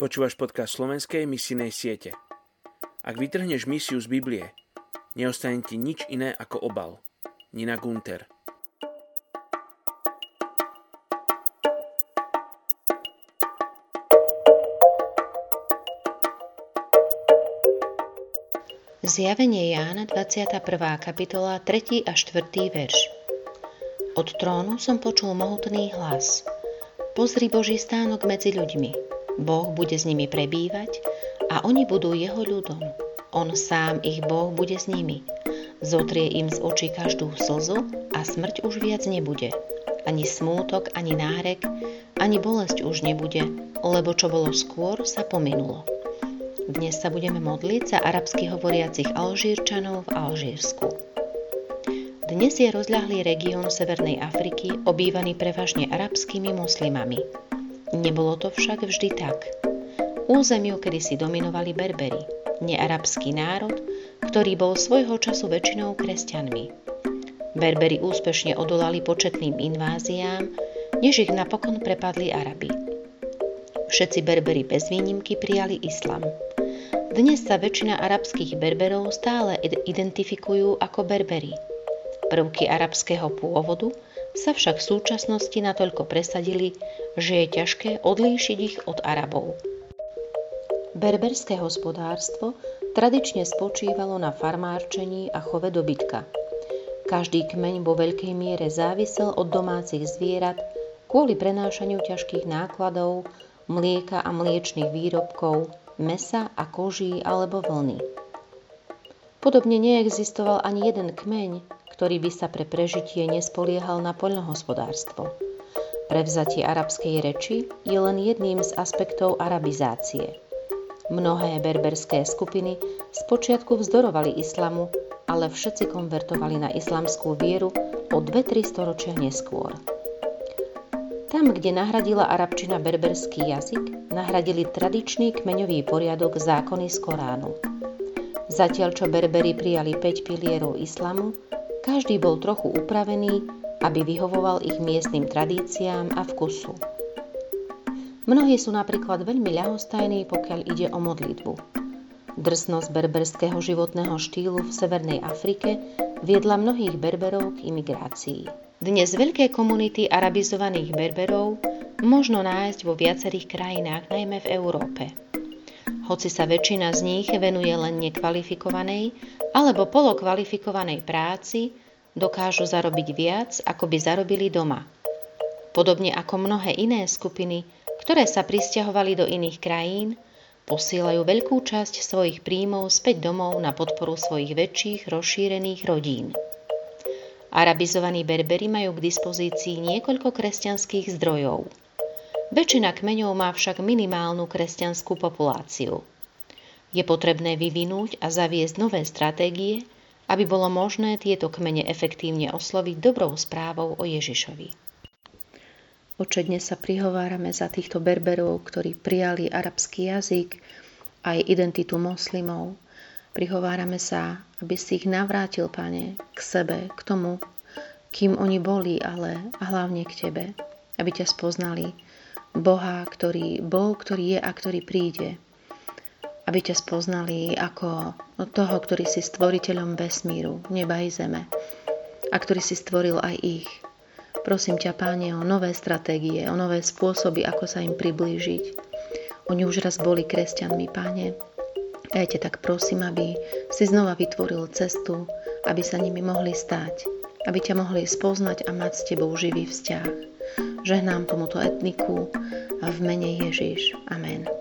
Počúvaš podcast slovenskej misijnej siete. Ak vytrhneš misiu z Biblie, neostane ti nič iné ako obal. Nina Gunter Zjavenie Jána 21. kapitola 3. a 4. verš Od trónu som počul mohutný hlas. Pozri Boží stánok medzi ľuďmi. Boh bude s nimi prebývať a oni budú jeho ľudom. On sám ich Boh bude s nimi. Zotrie im z očí každú slzu a smrť už viac nebude. Ani smútok, ani nárek, ani bolesť už nebude, lebo čo bolo skôr, sa pominulo. Dnes sa budeme modliť za arabsky hovoriacich Alžírčanov v Alžírsku. Dnes je rozľahlý región Severnej Afriky obývaný prevažne arabskými muslimami. Nebolo to však vždy tak. Územiu kedysi dominovali Berberi, nearabský národ, ktorý bol svojho času väčšinou kresťanmi. Berberi úspešne odolali početným inváziám, než ich napokon prepadli Arabi. Všetci Berberi bez výnimky prijali islam. Dnes sa väčšina arabských berberov stále identifikujú ako berberi. Prvky arabského pôvodu sa však v súčasnosti natoľko presadili, že je ťažké odlíšiť ich od Arabov. Berberské hospodárstvo tradične spočívalo na farmárčení a chove dobytka. Každý kmeň vo veľkej miere závisel od domácich zvierat kvôli prenášaniu ťažkých nákladov, mlieka a mliečných výrobkov, mesa a koží alebo vlny. Podobne neexistoval ani jeden kmeň, ktorý by sa pre prežitie nespoliehal na poľnohospodárstvo. Prevzatie arabskej reči je len jedným z aspektov arabizácie. Mnohé berberské skupiny spočiatku vzdorovali islamu, ale všetci konvertovali na islamskú vieru o 2-3 storočia neskôr. Tam, kde nahradila arabčina berberský jazyk, nahradili tradičný kmeňový poriadok zákony z Koránu. Zatiaľ čo berberi prijali 5 pilierov islamu, každý bol trochu upravený, aby vyhovoval ich miestnym tradíciám a vkusu. Mnohí sú napríklad veľmi ľahostajní, pokiaľ ide o modlitbu. Drsnosť berberského životného štýlu v Severnej Afrike viedla mnohých berberov k imigrácii. Dnes veľké komunity arabizovaných berberov možno nájsť vo viacerých krajinách, najmä v Európe. Hoci sa väčšina z nich venuje len nekvalifikovanej alebo polokvalifikovanej práci, dokážu zarobiť viac, ako by zarobili doma. Podobne ako mnohé iné skupiny, ktoré sa pristahovali do iných krajín, posielajú veľkú časť svojich príjmov späť domov na podporu svojich väčších rozšírených rodín. Arabizovaní Berberi majú k dispozícii niekoľko kresťanských zdrojov. Väčšina kmeňov má však minimálnu kresťanskú populáciu. Je potrebné vyvinúť a zaviesť nové stratégie, aby bolo možné tieto kmene efektívne osloviť dobrou správou o Ježišovi. Oče, dnes sa prihovárame za týchto berberov, ktorí prijali arabský jazyk, aj identitu moslimov, Prihovárame sa, aby si ich navrátil, Pane, k sebe, k tomu, kým oni boli, ale a hlavne k Tebe, aby ťa spoznali, Boha, ktorý bol, ktorý je a ktorý príde, aby ťa spoznali ako toho, ktorý si stvoriteľom vesmíru, neba i zeme a ktorý si stvoril aj ich. Prosím ťa, Páne, o nové stratégie, o nové spôsoby, ako sa im priblížiť. Oni už raz boli kresťanmi, Páne, a ja ťa tak prosím, aby si znova vytvoril cestu, aby sa nimi mohli stať, aby ťa mohli spoznať a mať s tebou živý vzťah. Žehnám tomuto etniku v mene Ježiš. Amen.